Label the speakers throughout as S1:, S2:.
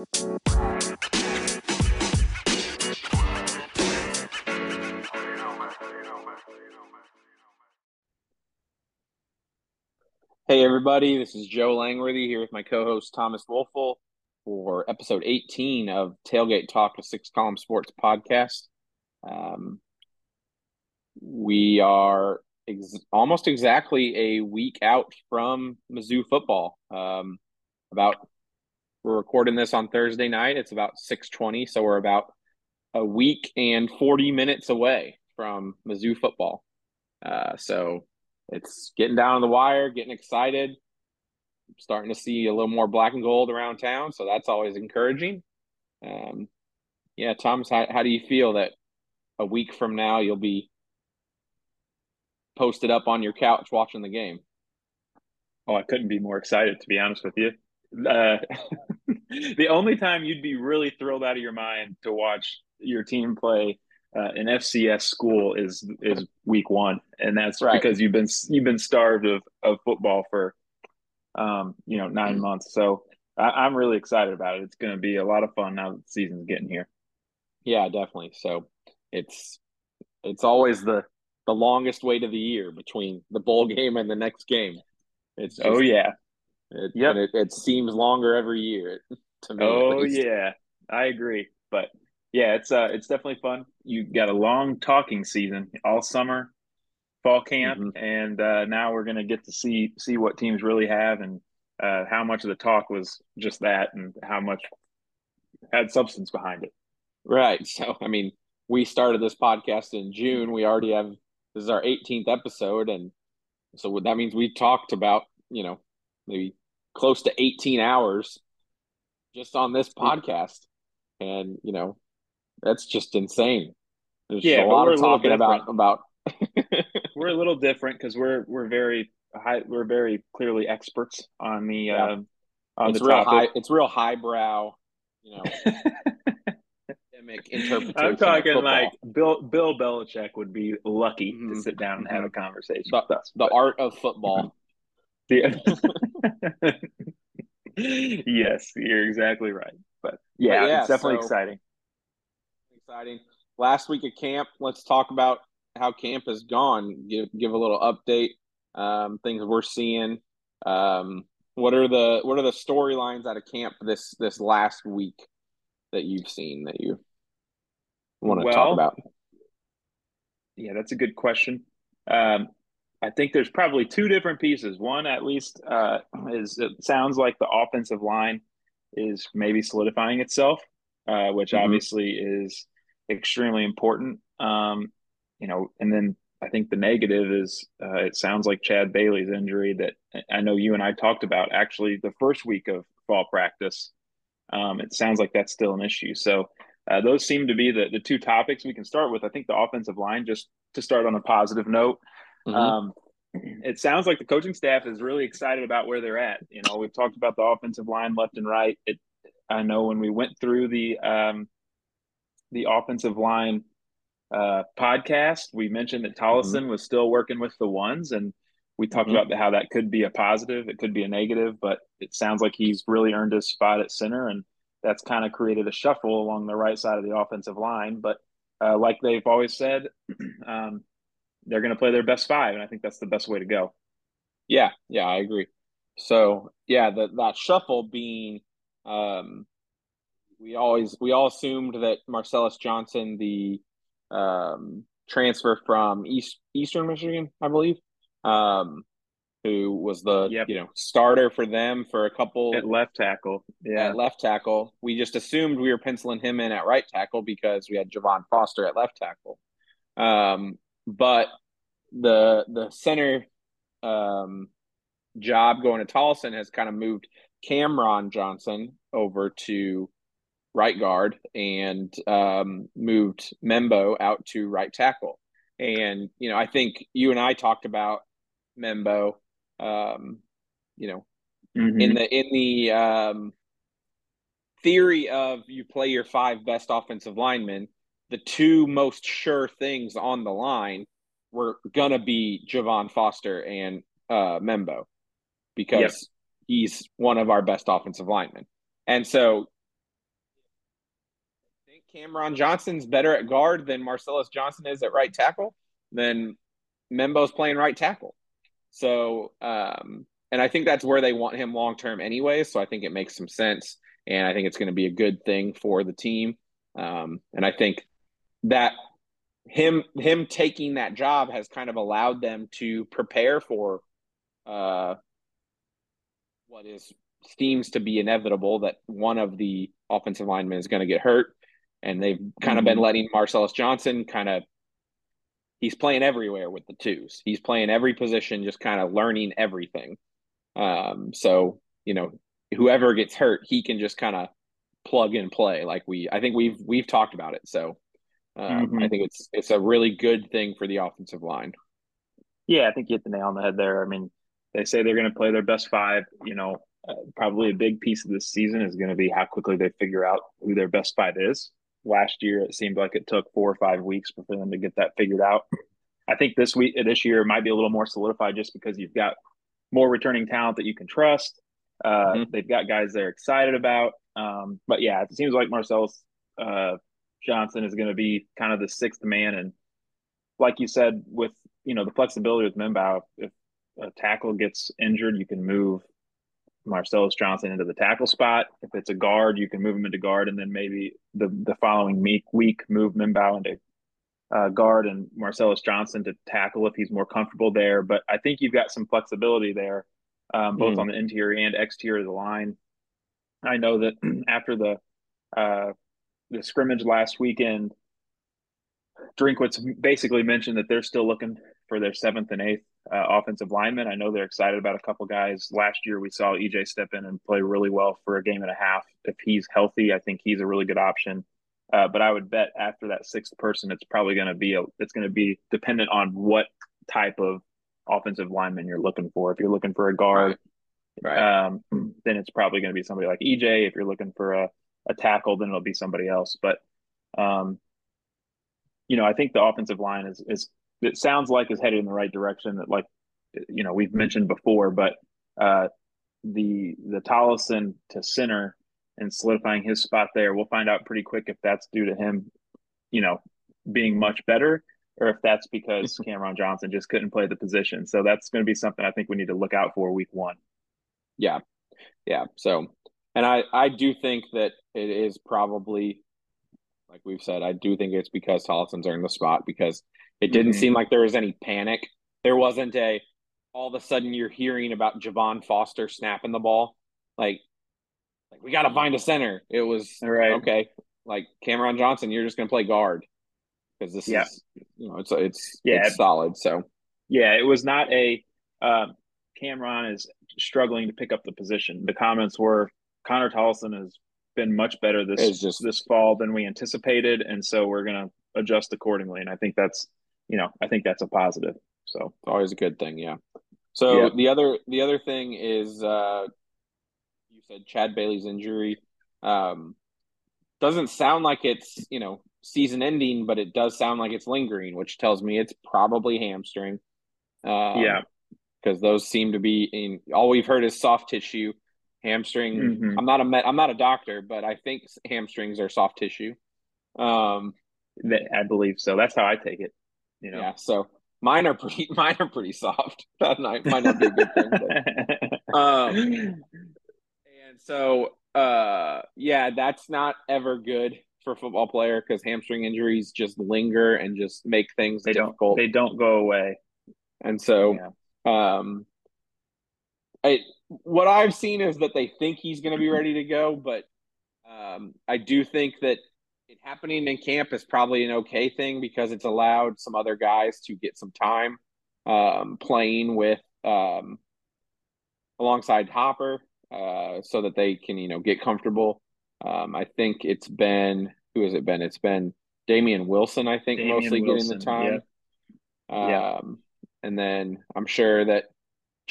S1: Hey, everybody, this is Joe Langworthy here with my co host Thomas Woelfel for episode 18 of Tailgate Talk, a six column sports podcast. Um, we are ex- almost exactly a week out from Mizzou football. Um, about we're recording this on Thursday night. It's about 6:20, so we're about a week and 40 minutes away from Mizzou football. Uh, so it's getting down on the wire, getting excited. starting to see a little more black and gold around town, so that's always encouraging. Um, yeah, Thomas, how, how do you feel that a week from now you'll be posted up on your couch watching the game?
S2: Oh, I couldn't be more excited, to be honest with you. Uh, the only time you'd be really thrilled out of your mind to watch your team play uh, an FCS school is is week one, and that's right. because you've been you've been starved of of football for um, you know 9 mm-hmm. months. So I, am really excited about it. It's going to be a lot of fun now that the season's getting here.
S1: Yeah, definitely. So it's it's always the the longest wait of the year between the bowl game and the next game.
S2: It's just, oh yeah,
S1: it, yep. It, it seems longer every year to me.
S2: Oh yeah, I agree. But yeah, it's uh, it's definitely fun. You got a long talking season all summer, fall camp, mm-hmm. and uh, now we're gonna get to see see what teams really have and uh, how much of the talk was just that and how much had substance behind it.
S1: Right. So, I mean, we started this podcast in June. We already have this is our 18th episode, and so that means we talked about you know maybe close to 18 hours just on this podcast, and you know that's just insane. There's yeah, a lot of talking about about.
S2: we're a little different because we're we're very high. We're very clearly experts on the yeah. uh, on
S1: it's
S2: the
S1: real
S2: topic.
S1: high. It's real highbrow. You know.
S2: I'm talking like Bill Bill Belichick would be lucky mm-hmm. to sit down and have a mm-hmm. conversation.
S1: The,
S2: us,
S1: the art of football.
S2: yes, you're exactly right. But yeah, yeah it's definitely so, exciting
S1: exciting. Last week at camp, let's talk about how camp has gone. Give give a little update, um, things we're seeing. Um, what are the what are the storylines out of camp this this last week that you've seen that you want to well, talk about?
S2: Yeah, that's a good question. Um, I think there's probably two different pieces. One, at least, uh, is it sounds like the offensive line is maybe solidifying itself, uh, which mm-hmm. obviously is extremely important. Um, you know, and then I think the negative is uh, it sounds like Chad Bailey's injury that I know you and I talked about actually the first week of fall practice. Um, it sounds like that's still an issue. So uh, those seem to be the the two topics we can start with. I think the offensive line, just to start on a positive note. Mm-hmm. Um, it sounds like the coaching staff is really excited about where they're at. You know, we've talked about the offensive line left and right. It, I know when we went through the um, the offensive line uh, podcast, we mentioned that Tollison mm-hmm. was still working with the ones, and we talked mm-hmm. about how that could be a positive, it could be a negative, but it sounds like he's really earned his spot at center, and that's kind of created a shuffle along the right side of the offensive line. But uh, like they've always said, um, they're going to play their best five, and I think that's the best way to go.
S1: Yeah, yeah, I agree. So yeah, that that shuffle being um, we always we all assumed that Marcellus Johnson, the um, transfer from East Eastern Michigan, I believe, um, who was the yep. you know starter for them for a couple
S2: at left tackle.
S1: Yeah, at left tackle. We just assumed we were penciling him in at right tackle because we had Javon Foster at left tackle. Um, but the the center um, job going to Tollison has kind of moved Cameron Johnson over to right guard and um, moved Membou out to right tackle. And you know, I think you and I talked about Membou. Um, you know, mm-hmm. in the in the um, theory of you play your five best offensive linemen, the two most sure things on the line were gonna be Javon Foster and uh, Membou because yep. he's one of our best offensive linemen. And so I think Cameron Johnson's better at guard than Marcellus Johnson is at right tackle, then Membou's playing right tackle. So, um, and I think that's where they want him long term anyway. So I think it makes some sense, and I think it's going to be a good thing for the team. Um, and I think that him him taking that job has kind of allowed them to prepare for uh, what is seems to be inevitable that one of the offensive linemen is going to get hurt, and they've kind mm-hmm. of been letting Marcellus Johnson kind of he's playing everywhere with the twos. He's playing every position, just kind of learning everything. Um, so you know, whoever gets hurt, he can just kind of plug and play. Like we, I think we've we've talked about it. So um, mm-hmm. I think it's it's a really good thing for the offensive line.
S2: Yeah, I think you hit the nail on the head there. I mean, they say they're going to play their best five. You know, uh, probably a big piece of this season is going to be how quickly they figure out who their best five is. Last year, it seemed like it took four or five weeks for them to get that figured out. I think this week, this year, might be a little more solidified just because you've got more returning talent that you can trust. Uh, mm-hmm. They've got guys they're excited about. Um, but yeah, it seems like Marcellus uh, Johnson is going to be kind of the sixth man. And like you said, with you know the flexibility with Membou, if a tackle gets injured, you can move Marcellus Johnson into the tackle spot. If it's a guard, you can move him into guard, and then maybe the the following week week move Membou into uh, guard and Marcellus Johnson to tackle if he's more comfortable there. But I think you've got some flexibility there, um, both mm. on the interior and exterior of the line. I know that after the uh, the scrimmage last weekend, Drinkwitz basically mentioned that they're still looking for their seventh and eighth uh, offensive linemen. I know they're excited about a couple guys. Last year, we saw EJ step in and play really well for a game and a half. If he's healthy, I think he's a really good option. Uh, but I would bet after that sixth person, it's probably going to be a, it's going to be dependent on what type of offensive lineman you're looking for. If you're looking for a guard, right. Right. Um, then it's probably going to be somebody like EJ. If you're looking for a, a tackle, then it'll be somebody else. But um, you know, I think the offensive line is is it sounds like is headed in the right direction. That like you know we've mentioned before, but uh, the the Tollison to center and solidifying his spot there, we'll find out pretty quick if that's due to him, you know, being much better, or if that's because Cameron Johnson just couldn't play the position. So that's going to be something I think we need to look out for week one.
S1: Yeah, yeah. So, and I I do think that it is probably like we've said, I do think it's because Tollison's earned the spot because it didn't mm-hmm. seem like there was any panic. There wasn't a all of a sudden you're hearing about Javon Foster snapping the ball. Like, like we got to find a center. It was right. okay. Like Cameron Johnson, you're just going to play guard because this yeah. is you know it's it's yeah it's solid. So
S2: yeah, it was not a uh, Cameron is struggling to pick up the position. The comments were Connor Tollison has been much better this just, this fall than we anticipated, and so we're going to adjust accordingly. And I think that's you know, I think that's a positive. So it's
S1: always a good thing, yeah. So yeah. the other the other thing is uh you said Chad Bailey's injury. Um doesn't sound like it's, you know, season ending, but it does sound like it's lingering, which tells me it's probably hamstring.
S2: Um, yeah.
S1: Because those seem to be in all we've heard is soft tissue, hamstring. Mm-hmm. I'm not a met, I'm not a doctor, but I think hamstrings are soft tissue. Um,
S2: I believe so. That's how I take it. You know?
S1: Yeah. So mine are pretty mine are pretty soft. That might, might not be a good thing. But, um, and so uh, yeah, that's not ever good for a football player because hamstring injuries just linger and just make things
S2: they
S1: difficult.
S2: Don't, they don't go away.
S1: And so, yeah. um, I what I've seen is that they think he's going to be ready to go, but um, I do think that it happening in camp is probably an okay thing because it's allowed some other guys to get some time um, playing with um, alongside Hopper uh, so that they can you know get comfortable. Um, I think it's been who has it been? It's been Damian Wilson. I think Damien mostly Wilson, getting the time. Yeah. yeah. Um, and then I'm sure that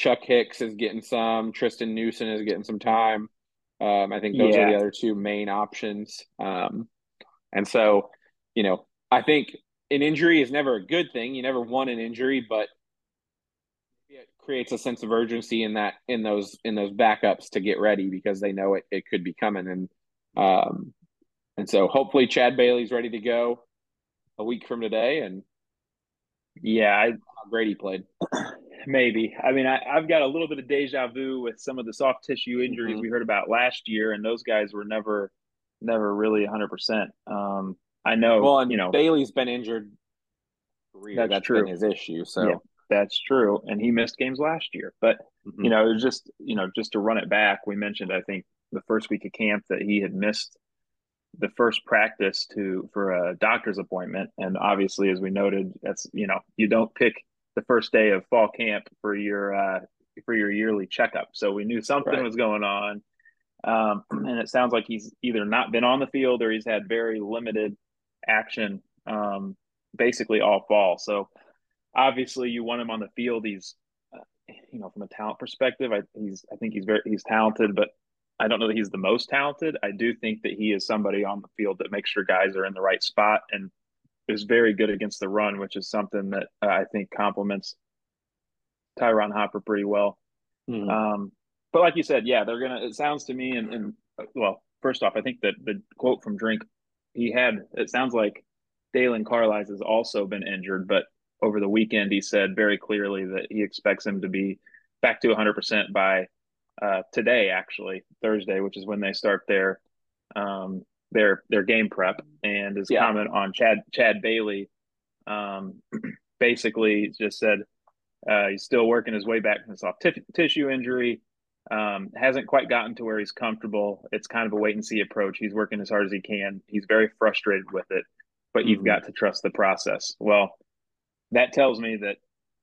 S1: Chuck Hicks is getting some. Tristan Newson is getting some time. Um, I think those yeah. are the other two main options. Um, and so, you know, I think an injury is never a good thing. You never want an injury, but it creates a sense of urgency in that in those in those backups to get ready because they know it, it could be coming and um and so hopefully Chad Bailey's ready to go a week from today. And
S2: yeah, I,
S1: Grady played.
S2: Maybe. I mean, I, have got a little bit of deja vu with some of the soft tissue injuries mm-hmm. we heard about last year, and those guys were never, never really 100%. Um, I know.
S1: Well, and
S2: you know,
S1: Bailey's been injured. Career.
S2: That's,
S1: that's
S2: true.
S1: been his issue. So yeah,
S2: that's true, and he missed games last year. But mm-hmm. you know, it was just you know just to run it back. We mentioned I think the first week of camp that he had missed the first practice to for a doctor's appointment, and obviously, as we noted, that's you know you don't pick the first day of fall camp for your uh, for your yearly checkup. So we knew something right. was going on. Um, and it sounds like he's either not been on the field or he's had very limited action um, basically all fall. So obviously you want him on the field. He's, uh, you know, from a talent perspective, I, he's, I think he's very, he's talented, but I don't know that he's the most talented. I do think that he is somebody on the field that makes sure guys are in the right spot and is very good against the run, which is something that uh, I think complements Ty'Ron Hopper pretty well. Mm-hmm. Um, but like you said, yeah, they're gonna. It sounds to me, and, and well, first off, I think that the quote from Drink, he had. It sounds like Dalen Carlies has also been injured, but over the weekend he said very clearly that he expects him to be back to 100% by uh, today, actually Thursday, which is when they start their um, their their game prep. And his yeah. comment on Chad Chad Bailey, um, basically just said uh, he's still working his way back from a soft t- tissue injury. Um, hasn't quite gotten to where he's comfortable. It's kind of a wait and see approach. He's working as hard as he can. He's very frustrated with it, but mm-hmm. you've got to trust the process. Well, that tells me that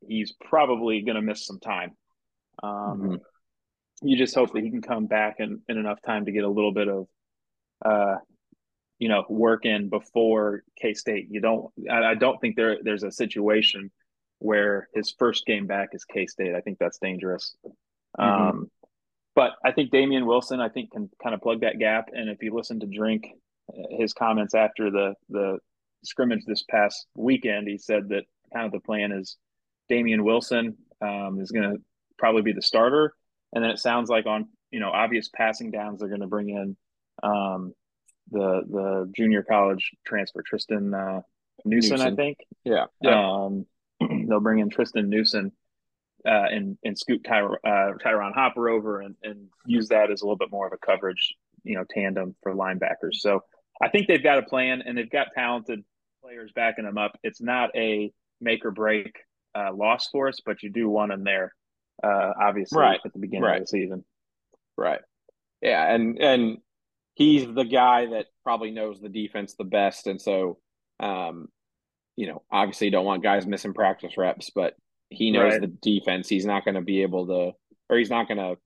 S2: he's probably going to miss some time. Um, mm-hmm. You just hope that he can come back in, in enough time to get a little bit of, uh, you know, work in before K State. You don't. I, I don't think there there's a situation where his first game back is K State. I think that's dangerous. Mm-hmm. Um, but I think Damien Wilson, I think, can kind of plug that gap. And if you listen to Drink, his comments after the the scrimmage this past weekend, he said that kind of the plan is Damien Wilson um, is going to probably be the starter, and then it sounds like on you know obvious passing downs they're going to bring in um, the the junior college transfer Tristan uh, Newson, Newson, I think.
S1: Yeah, yeah.
S2: Um, they'll bring in Tristan Newson uh, and and scoot Ty, uh, Ty'Ron Hopper over and, and use that as a little bit more of a coverage, you know, tandem for linebackers. So I think they've got a plan and they've got talented players backing them up. It's not a make or break uh, loss for us, but you do want them there, uh, obviously,
S1: right.
S2: at the beginning
S1: right.
S2: of the season.
S1: Right. Yeah, and and he's the guy that probably knows the defense the best, and so, um, you know, obviously, don't want guys missing practice reps, but he knows right. the defense. He's not going to be able to, or he's not going to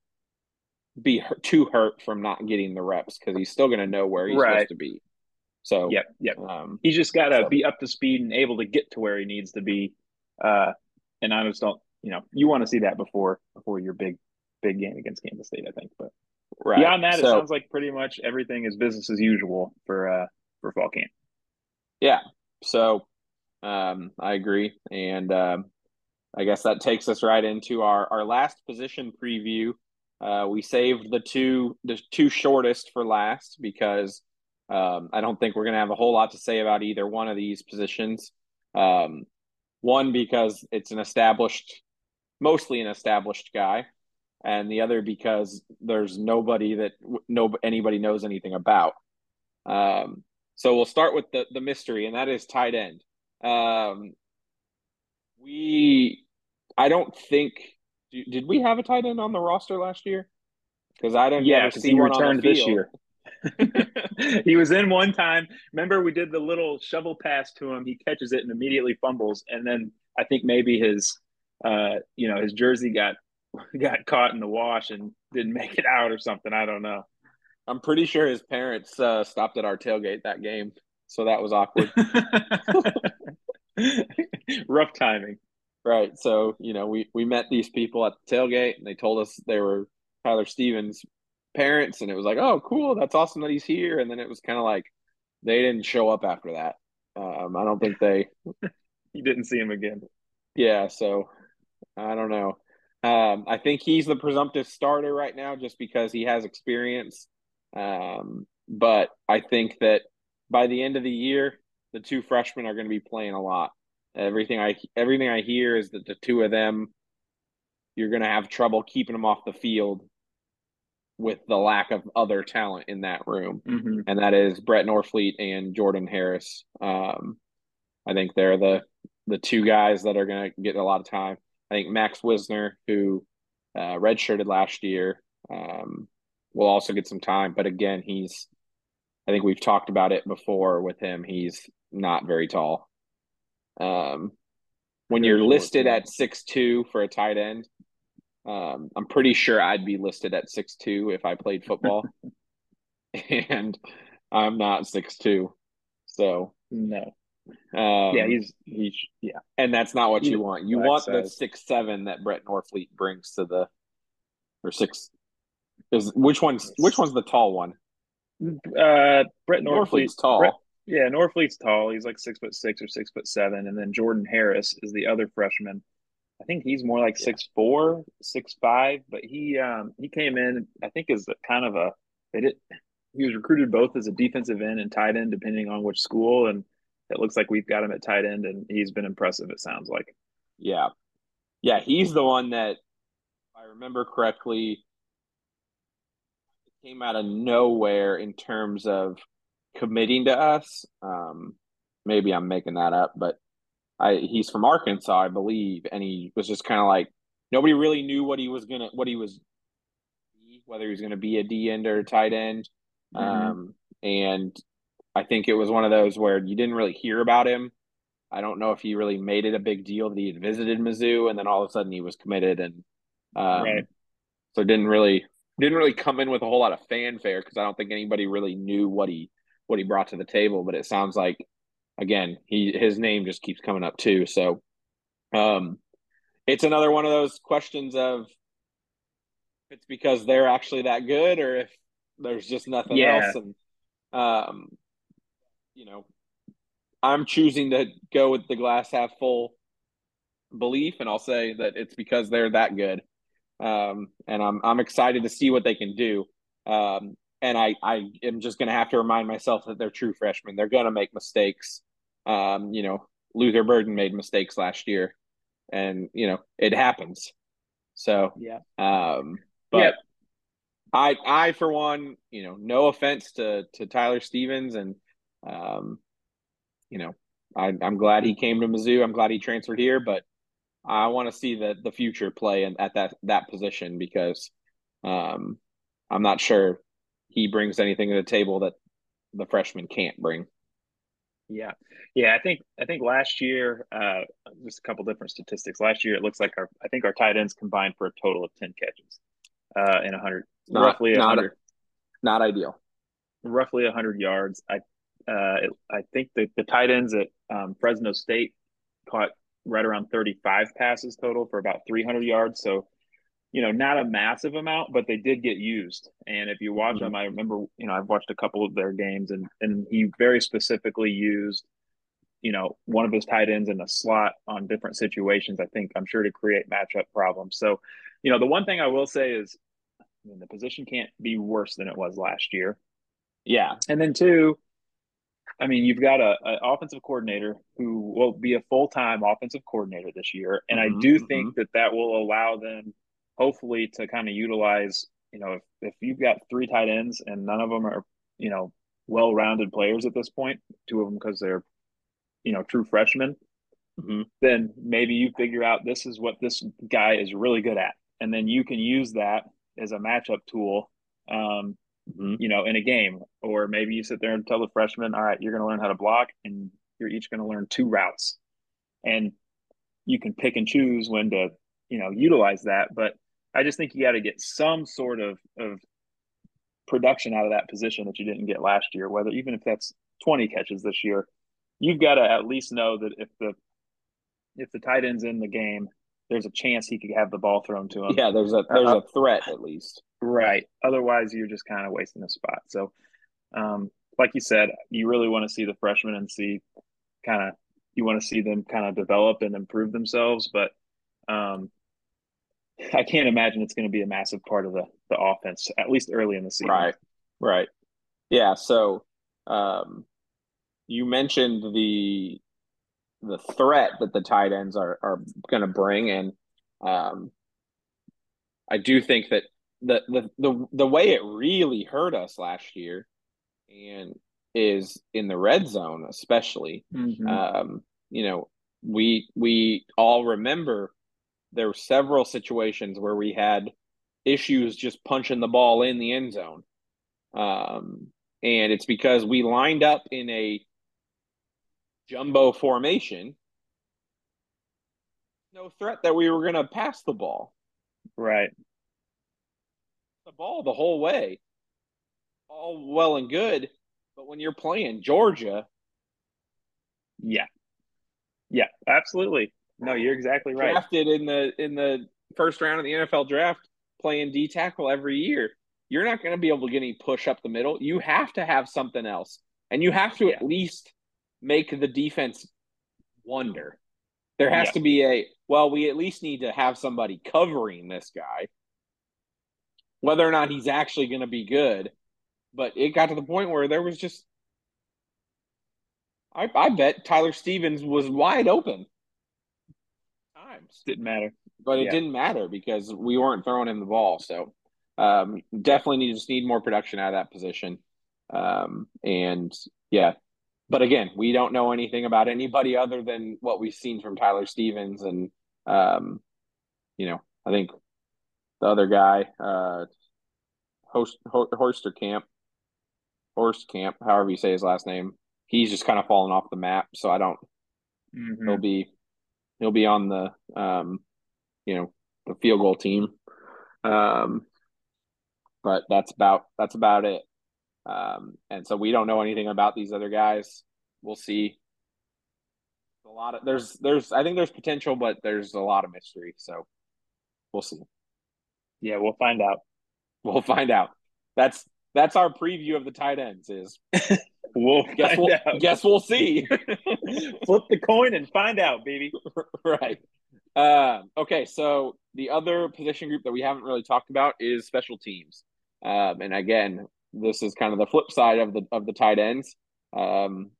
S1: be hurt, too hurt from not getting the reps because he's still going to know where he's right. supposed to be. So
S2: yep, yep. Um, he's just got to so. be up to speed and able to get to where he needs to be. Uh, and I just don't, you know, you want to see that before before your big big game against Kansas State, I think. But right. beyond that, so, it sounds like pretty much everything is business as usual for uh for fall camp.
S1: Yeah. So um, I agree, and um, I guess that takes us right into our our last position preview. Uh, we saved the two the two shortest for last because um, I don't think we're going to have a whole lot to say about either one of these positions. Um, one because it's an established, mostly an established guy, and the other because there's nobody that no anybody knows anything about. Um, so we'll start with the the mystery, and that is tight end. Um, we, I don't think, did we have a tight end on the roster last year? Because I don't.
S2: Yeah, because he returned this year. he was in one time. Remember, we did the little shovel pass to him. He catches it and immediately fumbles, and then I think maybe his, uh, you know, his jersey got got caught in the wash and didn't make it out or something. I don't know.
S1: I'm pretty sure his parents uh, stopped at our tailgate that game, so that was awkward.
S2: Rough timing.
S1: Right. So, you know, we we met these people at the tailgate and they told us they were Tyler Stevens parents and it was like, "Oh, cool. That's awesome that he's here." And then it was kind of like they didn't show up after that. Um, I don't think they
S2: you didn't see him again.
S1: Yeah, so I don't know. Um, I think he's the presumptive starter right now just because he has experience. Um, but I think that by the end of the year, the two freshmen are going to be playing a lot. Everything I everything I hear is that the two of them, you're going to have trouble keeping them off the field with the lack of other talent in that room,
S2: mm-hmm.
S1: and that is Brett Norfleet and Jordan Harris. Um, I think they're the the two guys that are going to get a lot of time. I think Max Whisner, who uh, redshirted last year, um, will also get some time. But again, he's I think we've talked about it before with him. He's not very tall. Um, when you're listed at six two for a tight end, um, I'm pretty sure I'd be listed at six two if I played football, and I'm not six two, so
S2: no.
S1: Um,
S2: yeah, he's he's yeah,
S1: and that's not what you want. You want size. the six seven that Brett Norfleet brings to the or six is which one's which one's the tall one?
S2: Uh, Brett Norfleet's
S1: tall.
S2: Brett, yeah, Norfleet's tall. He's like six foot six or six foot seven, and then Jordan Harris is the other freshman. I think he's more like yeah. six four, six five, but he um he came in I think is a, kind of a they did he was recruited both as a defensive end and tight end depending on which school and it looks like we've got him at tight end and he's been impressive it sounds like.
S1: Yeah. Yeah, he's the one that if I remember correctly came out of nowhere in terms of committing to us. Um, maybe I'm making that up, but I he's from Arkansas, I believe, and he was just kind of like nobody really knew what he was gonna what he was whether he was gonna be a D end or a tight end. Mm-hmm. Um, and I think it was one of those where you didn't really hear about him. I don't know if he really made it a big deal that he had visited Mizzou, and then all of a sudden he was committed, and um, right. so didn't really didn't really come in with a whole lot of fanfare because I don't think anybody really knew what he what he brought to the table. But it sounds like again he his name just keeps coming up too. So um, it's another one of those questions of if it's because they're actually that good or if there's just nothing yeah. else. And um, you know, I'm choosing to go with the glass half full belief, and I'll say that it's because they're that good um, and I'm I'm excited to see what they can do. Um, and I I am just going to have to remind myself that they're true freshmen. They're going to make mistakes. Um, you know, Luther Burden made mistakes last year, and you know it happens. So
S2: yeah.
S1: Um, but yeah. I I for one, you know, no offense to to Tyler Stevens, and um, you know, I, I'm glad he came to Mizzou. I'm glad he transferred here, but I want to see the the future play in, at that that position because um, I'm not sure he brings anything to the table that the freshman can't bring.
S2: Yeah, yeah. I think I think last year, uh, just a couple different statistics. Last year, it looks like our I think our tight ends combined for a total of ten catches uh, in a hundred, roughly
S1: a hundred. Not ideal.
S2: Roughly a hundred yards. I uh, it, I think the the tight ends at um, Fresno State caught right around 35 passes total for about 300 yards. So, you know, not a massive amount, but they did get used. And if you watch mm-hmm. them, I remember, you know, I've watched a couple of their games and, and he very specifically used, you know, one of his tight ends in a slot on different situations. I think I'm sure to create matchup problems. So, you know, the one thing I will say is, I mean, the position can't be worse than it was last year.
S1: Yeah.
S2: And then two, I mean, you've got a, a, offensive coordinator who will be a full time offensive coordinator this year, and mm-hmm, I do think mm-hmm. that that will allow them, hopefully, to kind of utilize. You know, if if you've got three tight ends and none of them are, you know, well rounded players at this point, two of them because they're, you know, true freshmen, mm-hmm. then maybe you figure out this is what this guy is really good at, and then you can use that as a matchup tool um, mm-hmm. you know, in a game. Or maybe you sit there and tell the freshman, all right, you're going to learn how to block and you're each going to learn two routes. And you can pick and choose when to, you know, utilize that. But I just think you got to get some sort of, of production out of that position that you didn't get last year, whether even if that's 20 catches this year, you've got to at least know that if the if the tight end's in the game, there's a chance he could have the ball thrown to him.
S1: Yeah, there's a there's uh, a threat at least.
S2: Right. Otherwise, you're just kind of wasting a spot. So, um, like you said, you really want to see the freshmen and see kind of you want to see them kind of develop and improve themselves. But um, I can't imagine it's going to be a massive part of the the offense at least early in the season.
S1: Right. Right. Yeah. So, um, you mentioned the the threat that the tight ends are are going to bring, and um, I do think that the the the the way it really hurt us last year, and is in the red zone, especially. Mm-hmm. Um, you know, we we all remember there were several situations where we had issues just punching the ball in the end zone. Um, and it's because we lined up in a jumbo formation. No threat that we were going to pass the ball.
S2: Right.
S1: The ball the whole way. All well and good. But when you're playing Georgia.
S2: Yeah. Yeah, absolutely. No, you're exactly right.
S1: Drafted in the in the first round of the NFL draft, playing D tackle every year. You're not going to be able to get any push up the middle. You have to have something else, and you have to yeah. at least make the defense wonder. There has yeah. to be a well. We at least need to have somebody covering this guy, whether or not he's actually going to be good. But it got to the point where there was just I, I bet Tyler Stevens was wide open.
S2: Times didn't matter,
S1: but it yeah. didn't matter because we weren't throwing him the ball. So um, definitely need just need more production out of that position. Um, and yeah, but again, we don't know anything about anybody other than what we've seen from Tyler Stevens, and um, you know, I think the other guy, uh, host Horster Camp, Hoerstkamp, however you say his last name, he's just kind of fallen off the map. So I don't. Mm-hmm. He'll be he'll be on the um, you know the field goal team. Um, but that's about that's about it. Um, and so we don't know anything about these other guys. We'll see. A lot of there's there's I think there's potential, but there's a lot of mystery. So we'll see.
S2: Yeah, we'll find out.
S1: We'll find out. That's that's our preview of the tight ends. Is
S2: we'll
S1: guess we'll out. guess we'll see.
S2: Flip the coin and find out, baby.
S1: right. Uh, okay, so the other position group that we haven't really talked about is special teams. Um, and again, this is kind of the flip side of the of the tight ends. Um,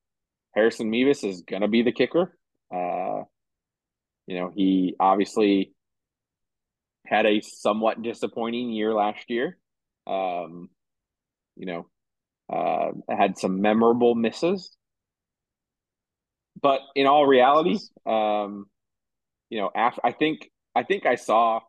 S1: Harrison Mevis is going to be the kicker. Uh, you know, he obviously had a somewhat disappointing year last year. Um, you know, uh, had some memorable misses. But in all reality, um, you know, after I think I think I saw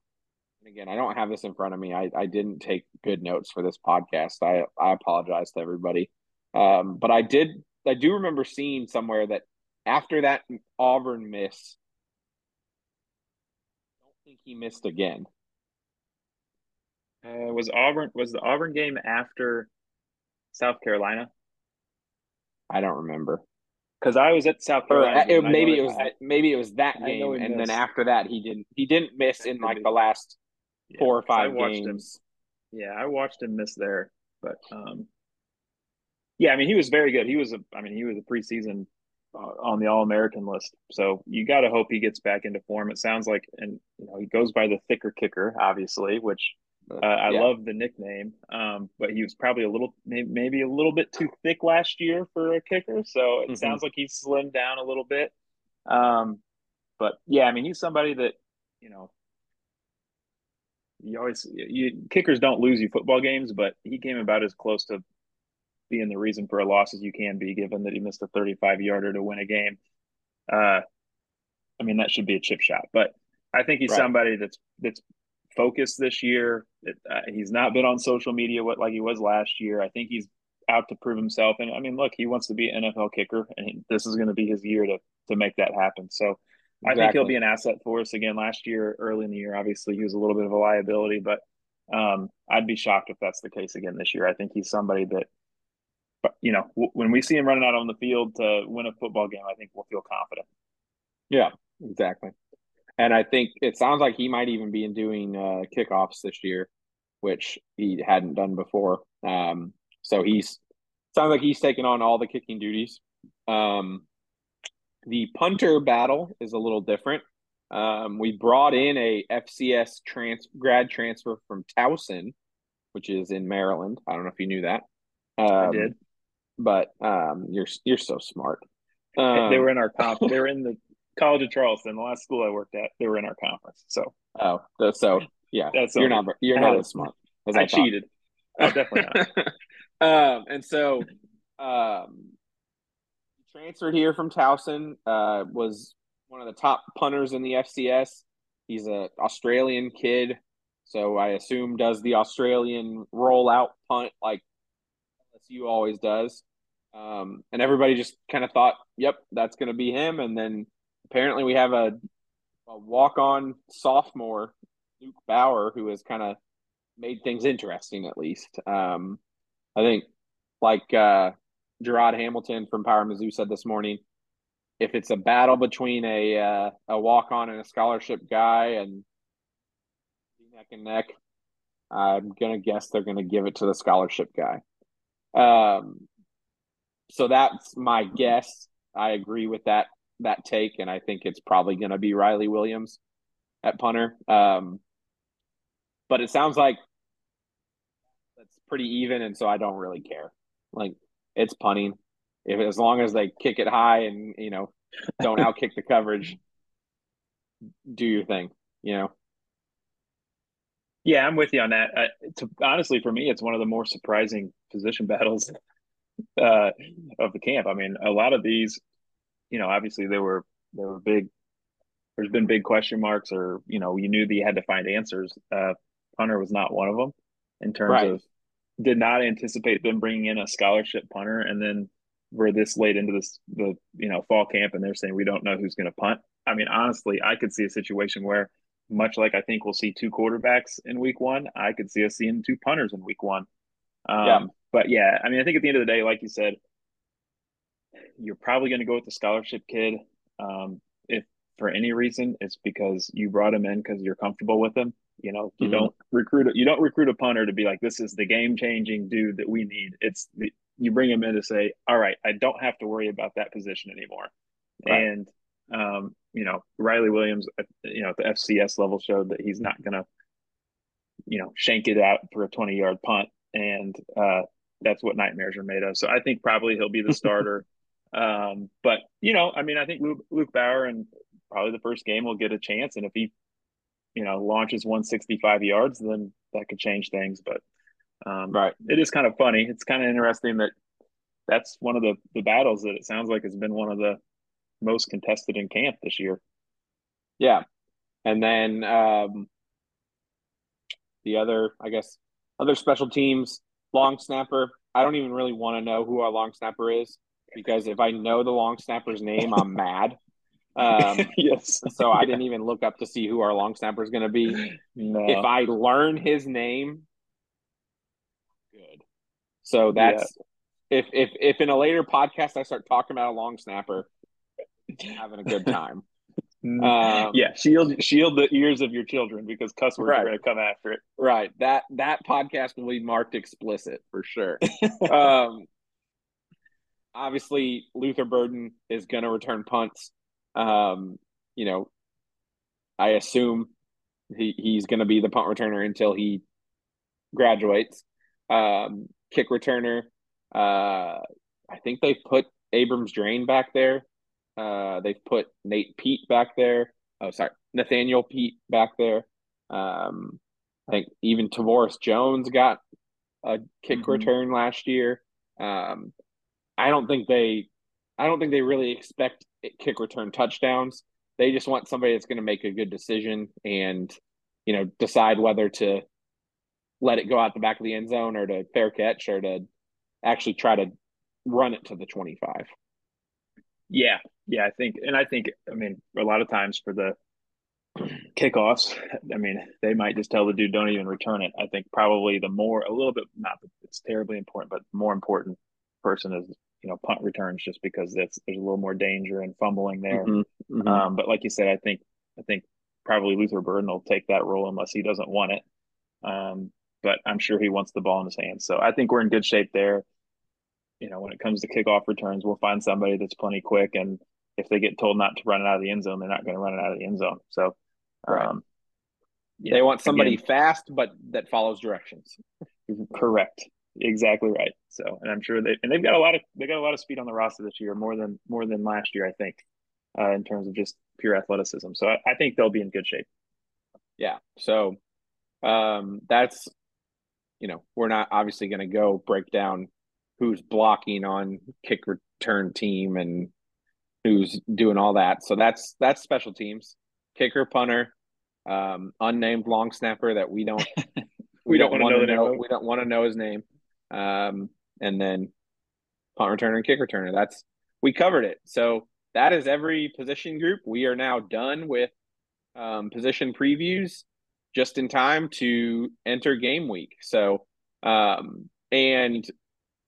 S1: and again, I don't have this in front of me. I, I didn't take good notes for this podcast. I I apologize to everybody. Um, but I did I do remember seeing somewhere that after that Auburn miss, I don't think he missed again.
S2: Uh, was Auburn was the Auburn game after South Carolina?
S1: I don't remember
S2: because I was at South Carolina.
S1: Or, it, maybe it was that, maybe it was that game, and missed. then after that he didn't he didn't miss in like the last yeah, four or five games.
S2: Him, yeah, I watched him miss there, but um, yeah, I mean he was very good. He was a, I mean he was a preseason uh, on the All American list, so you got to hope he gets back into form. It sounds like, and you know he goes by the thicker kicker, obviously, which uh, I yeah. love the nickname, um, but he was probably a little, maybe a little bit too thick last year for a kicker. So it mm-hmm. sounds like he's slimmed down a little bit. Um, but yeah, I mean, he's somebody that you know, you always you kickers don't lose you football games, but he came about as close to being the reason for a loss as you can be, given that he missed a 35 yarder to win a game. Uh, I mean, that should be a chip shot, but I think he's right. somebody that's that's focused this year. It, uh, he's not been on social media what like he was last year. I think he's out to prove himself. And I mean, look, he wants to be an NFL kicker, and he, this is going to be his year to to make that happen. So exactly. I think he'll be an asset for us again. Last year, early in the year, obviously he was a little bit of a liability, but um, I'd be shocked if that's the case again this year. I think he's somebody that, you know, w- when we see him running out on the field to win a football game, I think we'll feel confident.
S1: Yeah, exactly. And I think it sounds like he might even be doing uh, kickoffs this year, which he hadn't done before. Um, so he's sounds like he's taking on all the kicking duties. Um, the punter battle is a little different. Um, we brought in a FCS trans grad transfer from Towson, which is in Maryland. I don't know if you knew that.
S2: Um, I did.
S1: but um, you're you're so smart.
S2: Um, they were in our comp. They were in the College of Charleston, the last school I worked at. They were in our conference. So
S1: oh, so yeah, that's you're not you're not as smart as I,
S2: I cheated. Oh, definitely
S1: not. um, and so um, transferred here from Towson. Uh, was one of the top punters in the FCS. He's a Australian kid, so I assume does the Australian rollout punt like LSU always does. Um, and everybody just kind of thought, "Yep, that's going to be him." And then apparently we have a, a walk-on sophomore, Luke Bauer, who has kind of made things interesting. At least, um, I think, like uh, Gerard Hamilton from Power Mizzou said this morning, if it's a battle between a uh, a walk on and a scholarship guy and neck and neck, I'm gonna guess they're gonna give it to the scholarship guy. Um, so that's my guess. I agree with that that take, and I think it's probably gonna be Riley Williams at punter. Um, but it sounds like that's pretty even, and so I don't really care. Like it's punting. If as long as they kick it high and you know don't outkick the coverage, do your thing. You know.
S2: Yeah, I'm with you on that. Uh, to, honestly, for me, it's one of the more surprising position battles uh, of the camp. I mean, a lot of these, you know, obviously they were they were big. There's been big question marks, or you know, you knew that you had to find answers. Uh, punter was not one of them in terms right. of did not anticipate them bringing in a scholarship punter, and then we're this late into this the you know fall camp, and they're saying we don't know who's going to punt. I mean, honestly, I could see a situation where, much like I think we'll see two quarterbacks in week one, I could see us seeing two punters in week one. Um, yeah. But yeah, I mean, I think at the end of the day, like you said, you're probably going to go with the scholarship kid. Um, if for any reason, it's because you brought him in because you're comfortable with him. You know, you mm-hmm. don't recruit you don't recruit a punter to be like this is the game changing dude that we need. It's the, you bring him in to say, all right, I don't have to worry about that position anymore. Right. And um, you know, Riley Williams, uh, you know, at the FCS level showed that he's not going to, you know, shank it out for a 20 yard punt. And uh, that's what nightmares are made of. So I think probably he'll be the starter. um, but, you know, I mean, I think Luke, Luke Bauer and probably the first game will get a chance. And if he you know, launches 165 yards, then that could change things. But um, right, it is kind of funny. It's kind of interesting that that's one of the the battles that it sounds like has been one of the most contested in camp this year.
S1: Yeah, and then um, the other, I guess, other special teams long snapper. I don't even really want to know who our long snapper is because if I know the long snapper's name, I'm mad. Um,
S2: yes.
S1: so I didn't even look up to see who our long snapper is going to be. No. If I learn his name, good. So that's yeah. if if if in a later podcast I start talking about a long snapper, having a good time.
S2: Um, yeah, shield shield the ears of your children because cuss words right. are going to come after it.
S1: Right. That that podcast will be marked explicit for sure. um, obviously, Luther Burden is going to return punts. Um, you know, I assume he, he's going to be the punt returner until he graduates. Um, kick returner, uh, I think they've put Abrams-Draine back there. Uh, they've put Nate Peat back there. Oh, sorry, Nathaniel Peat back there. Um, I think even Tavoris Jones got a kick mm-hmm. return last year. Um, I don't think they, I don't think they really expect kick return touchdowns. They just want somebody that's going to make a good decision and, you know, decide whether to let it go out the back of the end zone or to fair catch or to actually try to run it to the 25.
S2: Yeah. Yeah. I think, and I think, I mean, a lot of times for the kickoffs, I mean, they might just tell the dude, don't even return it. I think probably the more, a little bit, not it's terribly important, but more important person is you know punt returns just because that's there's a little more danger and fumbling there. Mm-hmm, mm-hmm. Um, but like you said, I think I think probably Luther Burden will take that role unless he doesn't want it. Um, but I'm sure he wants the ball in his hands. So I think we're in good shape there. You know, when it comes to kickoff returns, we'll find somebody that's plenty quick, and if they get told not to run it out of the end zone, they're not going to run it out of the end zone. So, right. um,
S1: they want somebody again, fast, but that follows directions.
S2: Correct. Exactly right. So, and I'm sure they and they've got a lot of they got a lot of speed on the roster this year, more than more than last year, I think, uh, in terms of just pure athleticism. So I, I think they'll be in good shape.
S1: Yeah. So um, that's you know we're not obviously going to go break down who's blocking on kick return team and who's doing all that. So that's that's special teams, kicker, punter, um, unnamed long snapper that we don't we, we, don't, don't want to know, know we don't want to know his name, um, and then punt returner and kick returner. That's we covered it. So that is every position group. We are now done with um, position previews just in time to enter game week. So, um, and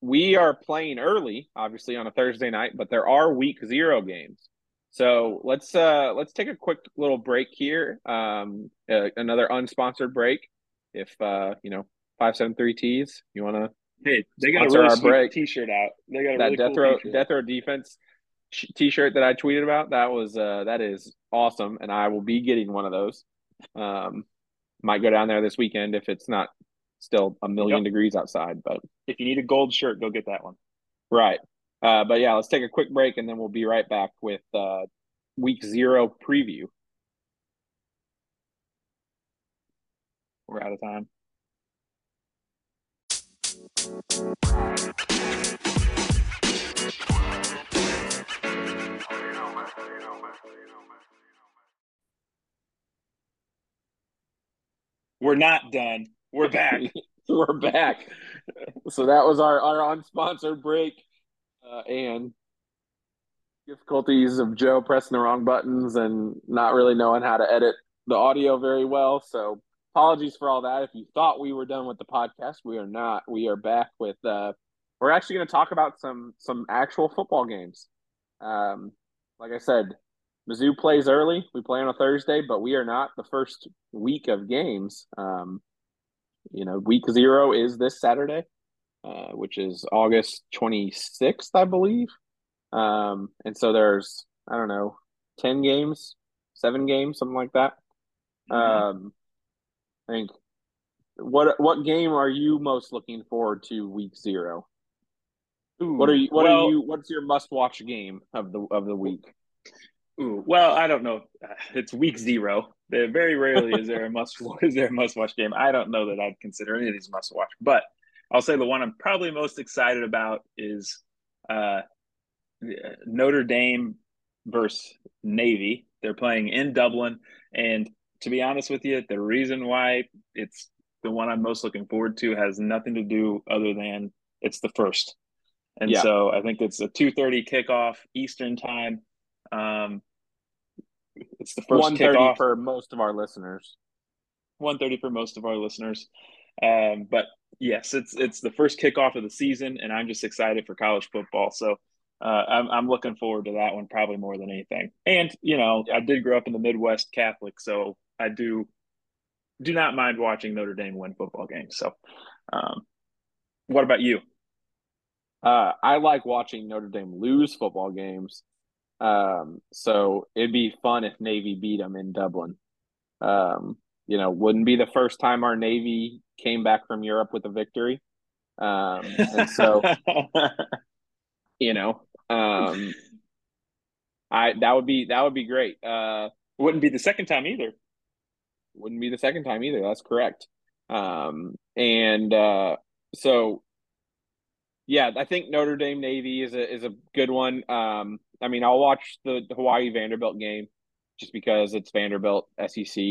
S1: we are playing early, obviously on a Thursday night, but there are week zero games. So let's uh let's take a quick little break here. Um, uh, another unsponsored break. If uh you know five seven three T's, you want to
S2: hey they got a really our break. T-shirt out. They got a
S1: that
S2: really
S1: death
S2: cool
S1: row
S2: t-shirt.
S1: death row defense t-shirt that I tweeted about. That was uh that is awesome, and I will be getting one of those. Um, might go down there this weekend if it's not still a million yep. degrees outside. But
S2: if you need a gold shirt, go get that one.
S1: Right. Uh, but yeah, let's take a quick break and then we'll be right back with uh, week zero preview.
S2: We're out of time. We're not done. We're back.
S1: We're back. So that was our, our unsponsored break. Uh, and difficulties of Joe pressing the wrong buttons and not really knowing how to edit the audio very well. So apologies for all that. If you thought we were done with the podcast, we are not. We are back with uh we're actually going to talk about some some actual football games. Um like I said, Mizzou plays early. We play on a Thursday, but we are not the first week of games. Um you know, week zero is this Saturday, uh, which is August 26th, I believe. Um, and so there's, I don't know, 10 games, seven games, something like that. Mm-hmm. Um, I think what what game are you most looking forward to week zero? Ooh, what are you what well, are you what's your must watch game of the of the week?
S2: Ooh, well, I don't know. It's week zero. There, Very rarely is there a must is there a must watch game. I don't know that I'd consider any of these must watch, but I'll say the one I'm probably most excited about is uh, Notre Dame versus Navy. They're playing in Dublin, and to be honest with you, the reason why it's the one I'm most looking forward to has nothing to do other than it's the first, and yeah. so I think it's a two thirty kickoff Eastern time. Um, it's the first kickoff
S1: for most of our listeners.
S2: 1:30 for most of our listeners, um, but yes, it's it's the first kickoff of the season, and I'm just excited for college football. So uh, I'm I'm looking forward to that one probably more than anything. And you know, I did grow up in the Midwest Catholic, so I do do not mind watching Notre Dame win football games. So, um, what about you?
S1: Uh, I like watching Notre Dame lose football games. Um, so it'd be fun if Navy beat them in Dublin. Um, you know, wouldn't be the first time our Navy came back from Europe with a victory. Um, and so, you know, um, I that would be that would be great. Uh,
S2: wouldn't be the second time either.
S1: Wouldn't be the second time either. That's correct. Um, and uh, so, yeah, I think Notre Dame Navy is a is a good one. Um, I mean, I'll watch the Hawaii Vanderbilt game just because it's Vanderbilt SEC.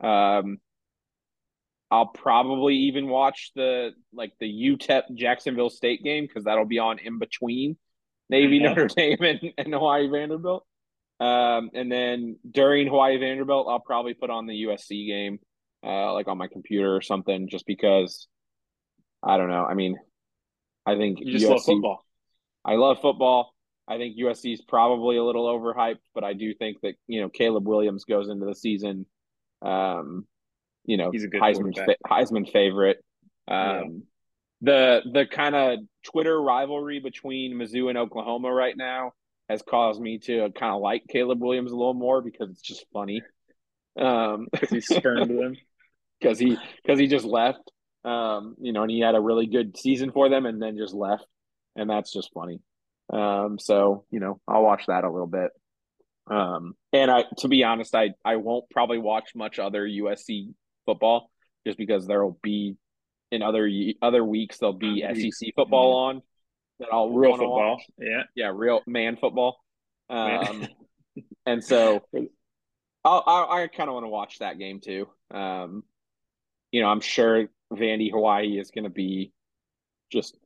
S1: Um, I'll probably even watch the like the UTEP Jacksonville State game because that'll be on in between Navy yeah. Notre Dame and, and Hawaii Vanderbilt. Um, and then during Hawaii Vanderbilt, I'll probably put on the USC game, uh, like on my computer or something, just because I don't know. I mean, I think
S2: you just USC, love football.
S1: I love football. I think USC is probably a little overhyped, but I do think that you know Caleb Williams goes into the season, um, you know,
S2: he's a good
S1: Heisman fa- Heisman favorite. Um, yeah. The the kind of Twitter rivalry between Mizzou and Oklahoma right now has caused me to kind of like Caleb Williams a little more because it's just funny. Um,
S2: because he spurned them.
S1: Because he because he just left. Um, you know, and he had a really good season for them, and then just left, and that's just funny. Um, so you know, I'll watch that a little bit. Um, and I, to be honest, I I won't probably watch much other USC football just because there will be in other other weeks there'll be SEC football on that I'll
S2: real football.
S1: Watch.
S2: Yeah,
S1: yeah, real man football. Um, and so I'll, i I kind of want to watch that game too. Um, you know, I'm sure Vandy Hawaii is going to be just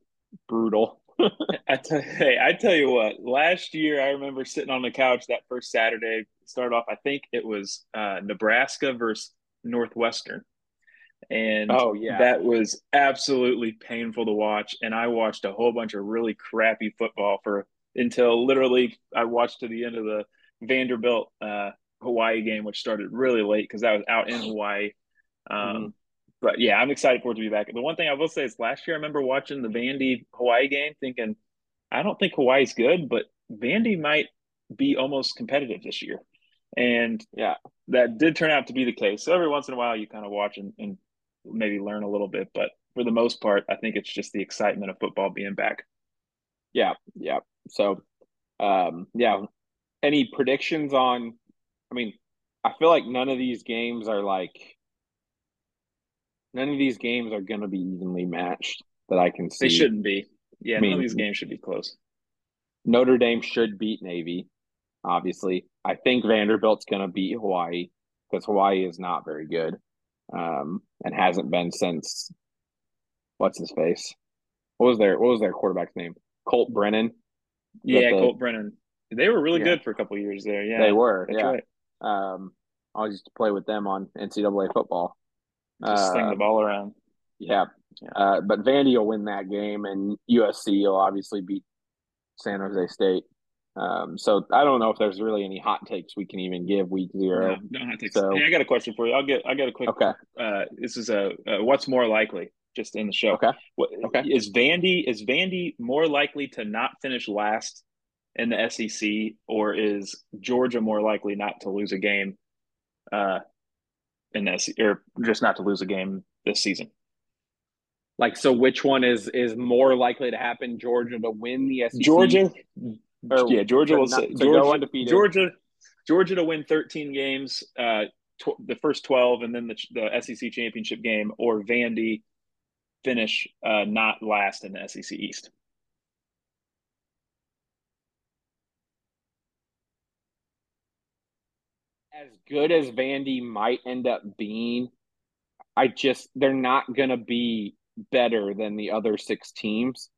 S1: brutal.
S2: I tell, hey, I tell you what. Last year, I remember sitting on the couch that first Saturday. Started off, I think it was uh, Nebraska versus Northwestern, and
S1: oh yeah,
S2: that was absolutely painful to watch. And I watched a whole bunch of really crappy football for until literally I watched to the end of the Vanderbilt uh, Hawaii game, which started really late because I was out in Hawaii. Um, mm-hmm. But yeah, I'm excited for it to be back. The one thing I will say is last year I remember watching the Vandy Hawaii game, thinking I don't think Hawaii's good, but Vandy might be almost competitive this year. And yeah, that did turn out to be the case. So every once in a while, you kind of watch and, and maybe learn a little bit. But for the most part, I think it's just the excitement of football being back.
S1: Yeah, yeah. So, um, yeah. Any predictions on? I mean, I feel like none of these games are like none of these games are going to be evenly matched that I can see.
S2: They shouldn't be. Yeah, I mean, none of these games should be close.
S1: Notre Dame should beat Navy, obviously. I think Vanderbilt's going to beat Hawaii because Hawaii is not very good um, and hasn't been since what's his face? What was their what was their quarterback's name? Colt Brennan.
S2: Yeah, the, Colt Brennan. They were really yeah. good for a couple years there. Yeah,
S1: they were. yeah. Right. Um, I used to play with them on NCAA football.
S2: Just sling the um, ball around.
S1: Yeah. yeah. Uh, but Vandy will win that game, and USC will obviously beat San Jose State. Um, so I don't know if there's really any hot takes we can even give week zero.
S2: No, no hot takes. So, hey, I got a question for you. I'll get I got a quick.
S1: Okay.
S2: Uh, this is a, a what's more likely just in the show.
S1: Okay.
S2: What,
S1: okay.
S2: Is Vandy is Vandy more likely to not finish last in the SEC, or is Georgia more likely not to lose a game uh, in this or just not to lose a game this season.
S1: Like so, which one is is more likely to happen? Georgia to win the SEC.
S2: Georgia, or yeah, Georgia will say Georgia, Georgia, Georgia to win 13 games, uh, tw- the first 12, and then the, the SEC championship game, or Vandy finish uh, not last in the SEC East.
S1: as good as Vandy might end up being, I just they're not gonna be better than the other six teams.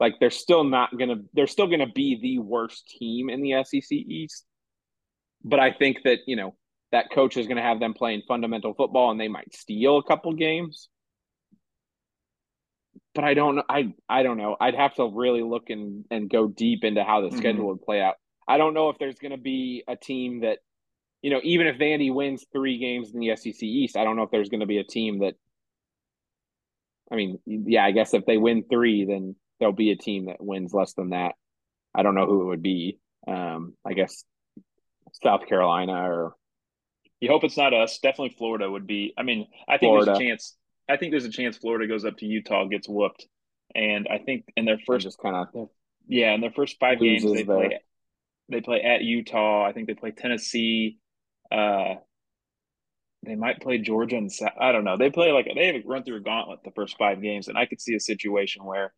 S1: Like they're still not gonna they're still gonna be the worst team in the SEC East. But I think that, you know, that coach is gonna have them playing fundamental football and they might steal a couple games. But I don't know I I don't know. I'd have to really look and, and go deep into how the mm-hmm. schedule would play out. I don't know if there's gonna be a team that you know, even if Vandy wins three games in the SEC East, I don't know if there's going to be a team that. I mean, yeah, I guess if they win three, then there'll be a team that wins less than that. I don't know who it would be. Um, I guess South Carolina or.
S2: You hope it's not us. Definitely Florida would be. I mean, I think Florida. there's a chance. I think there's a chance Florida goes up to Utah, gets whooped, and I think in their first
S1: just kind of
S2: yeah, in their first five games they play they play at Utah. I think they play Tennessee. Uh, they might play Georgia and I don't know. They play like they have run through a gauntlet the first five games, and I could see a situation where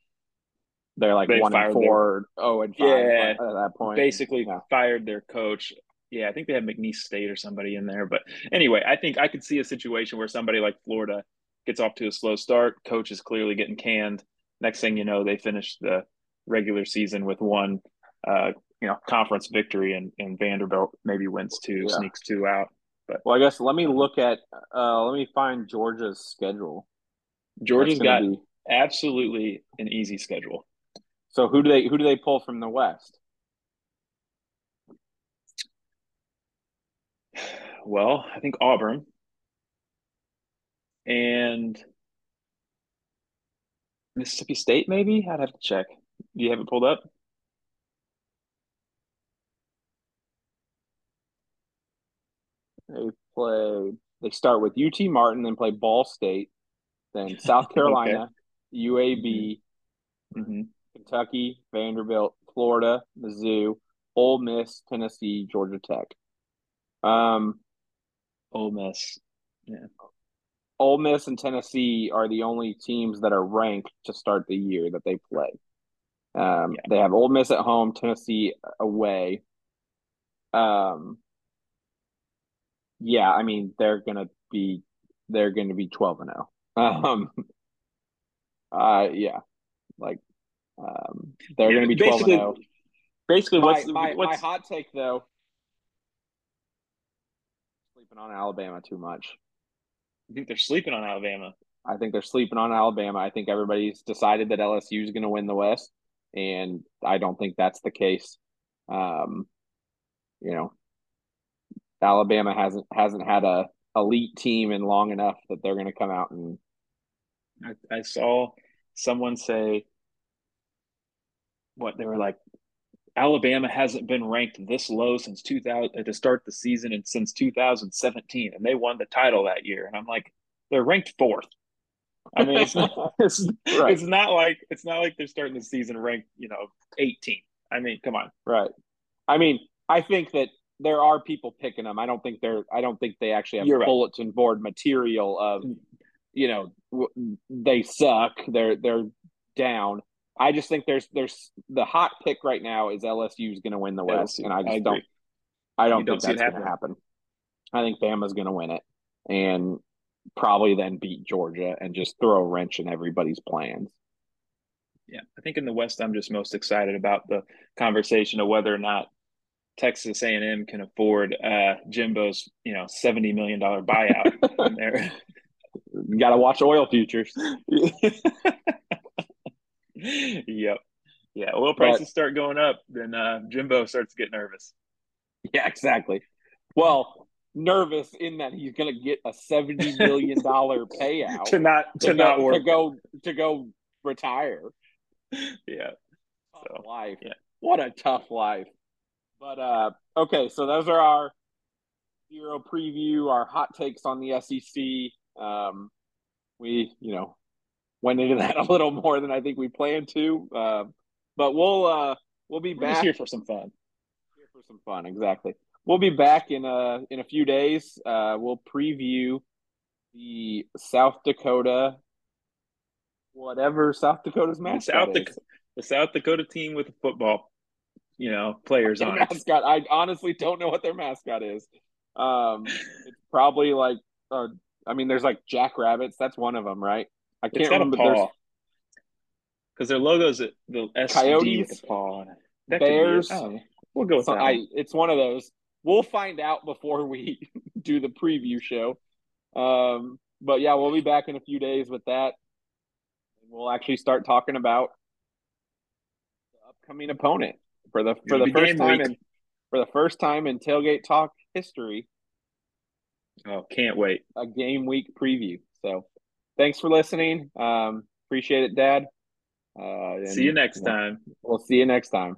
S1: they're like they one and four, their, oh and five yeah, at that point.
S2: Basically, yeah. fired their coach. Yeah, I think they have McNeese State or somebody in there. But anyway, I think I could see a situation where somebody like Florida gets off to a slow start. Coach is clearly getting canned. Next thing you know, they finish the regular season with one uh, you know conference victory and, and Vanderbilt maybe wins two, yeah. sneaks two out. But
S1: well, I guess let me look at uh, let me find Georgia's schedule.
S2: Georgia's got be... absolutely an easy schedule.
S1: So who do they who do they pull from the West?
S2: Well, I think Auburn and Mississippi State. Maybe I'd have to check. Do you have it pulled up?
S1: They play. They start with UT Martin, then play Ball State, then South Carolina, okay. UAB,
S2: mm-hmm.
S1: Kentucky, Vanderbilt, Florida, Mizzou, Ole Miss, Tennessee, Georgia Tech. Um,
S2: Ole Miss, yeah.
S1: Ole Miss and Tennessee are the only teams that are ranked to start the year that they play. Um, yeah. They have Ole Miss at home, Tennessee away. Um, yeah, I mean they're gonna be they're gonna be twelve and zero. Oh. Um, uh, yeah, like um, they're gonna be twelve zero. Oh.
S2: Basically, what's
S1: my,
S2: what's...
S1: my hot take though? Sleeping on Alabama too much.
S2: I think they're sleeping on Alabama.
S1: I think they're sleeping on Alabama. I think everybody's decided that LSU is going to win the West, and I don't think that's the case. Um, you know, Alabama hasn't hasn't had a elite team in long enough that they're going to come out and.
S2: I, I saw someone say what they were like Alabama hasn't been ranked this low since 2000 to start the season and since 2017, and they won the title that year. And I'm like, they're ranked fourth. I mean, it's not, it's, right. it's not like it's not like they're starting the season ranked, you know, 18. I mean, come on.
S1: Right. I mean, I think that there are people picking them. I don't think they're. I don't think they actually have You're bulletin right. board material of, mm. you know, they suck. They're they're down. I just think there's there's the hot pick right now is LSU is going to win the West, LSU. and I just I don't I don't think don't that's going to happen. I think Bama's going to win it, and probably then beat Georgia and just throw a wrench in everybody's plans.
S2: Yeah, I think in the West, I'm just most excited about the conversation of whether or not Texas A&M can afford uh, Jimbo's, you know, seventy million dollar buyout. there,
S1: you got to watch oil futures.
S2: yep. Yeah. Oil prices but, start going up, then uh, Jimbo starts to get nervous.
S1: Yeah, exactly. Well, nervous in that he's going to get a seventy million dollar payout
S2: to not to, to not
S1: go,
S2: work
S1: to go to go retire.
S2: Yeah.
S1: So life. Yeah. What a tough life. But uh okay, so those are our zero preview, our hot takes on the SEC. Um we, you know, went into that a little more than I think we planned to. Uh, but we'll uh, we'll be
S2: We're
S1: back
S2: here for some fun.
S1: Here for some fun, exactly. We'll be back in a in a few days. Uh, we'll preview the South Dakota, whatever South Dakota's mascot
S2: the South, is. the South Dakota team with the football, you know, players on
S1: mascot. I honestly don't know what their mascot is. Um, it's probably like, uh, I mean, there's like jackrabbits. That's one of them, right? I can't remember.
S2: Because their logo's the SD Coyotes, with paw on it.
S1: That Bears. Oh, we'll go with so that. I, it's one of those. We'll find out before we do the preview show. Um, but yeah, we'll be back in a few days with that. We'll actually start talking about the upcoming opponent for the for the first time in for the first time in tailgate talk history.
S2: Oh, can't wait!
S1: A game week preview. So thanks for listening. Um, appreciate it, Dad.
S2: Uh, see you next time.
S1: We'll see you next time.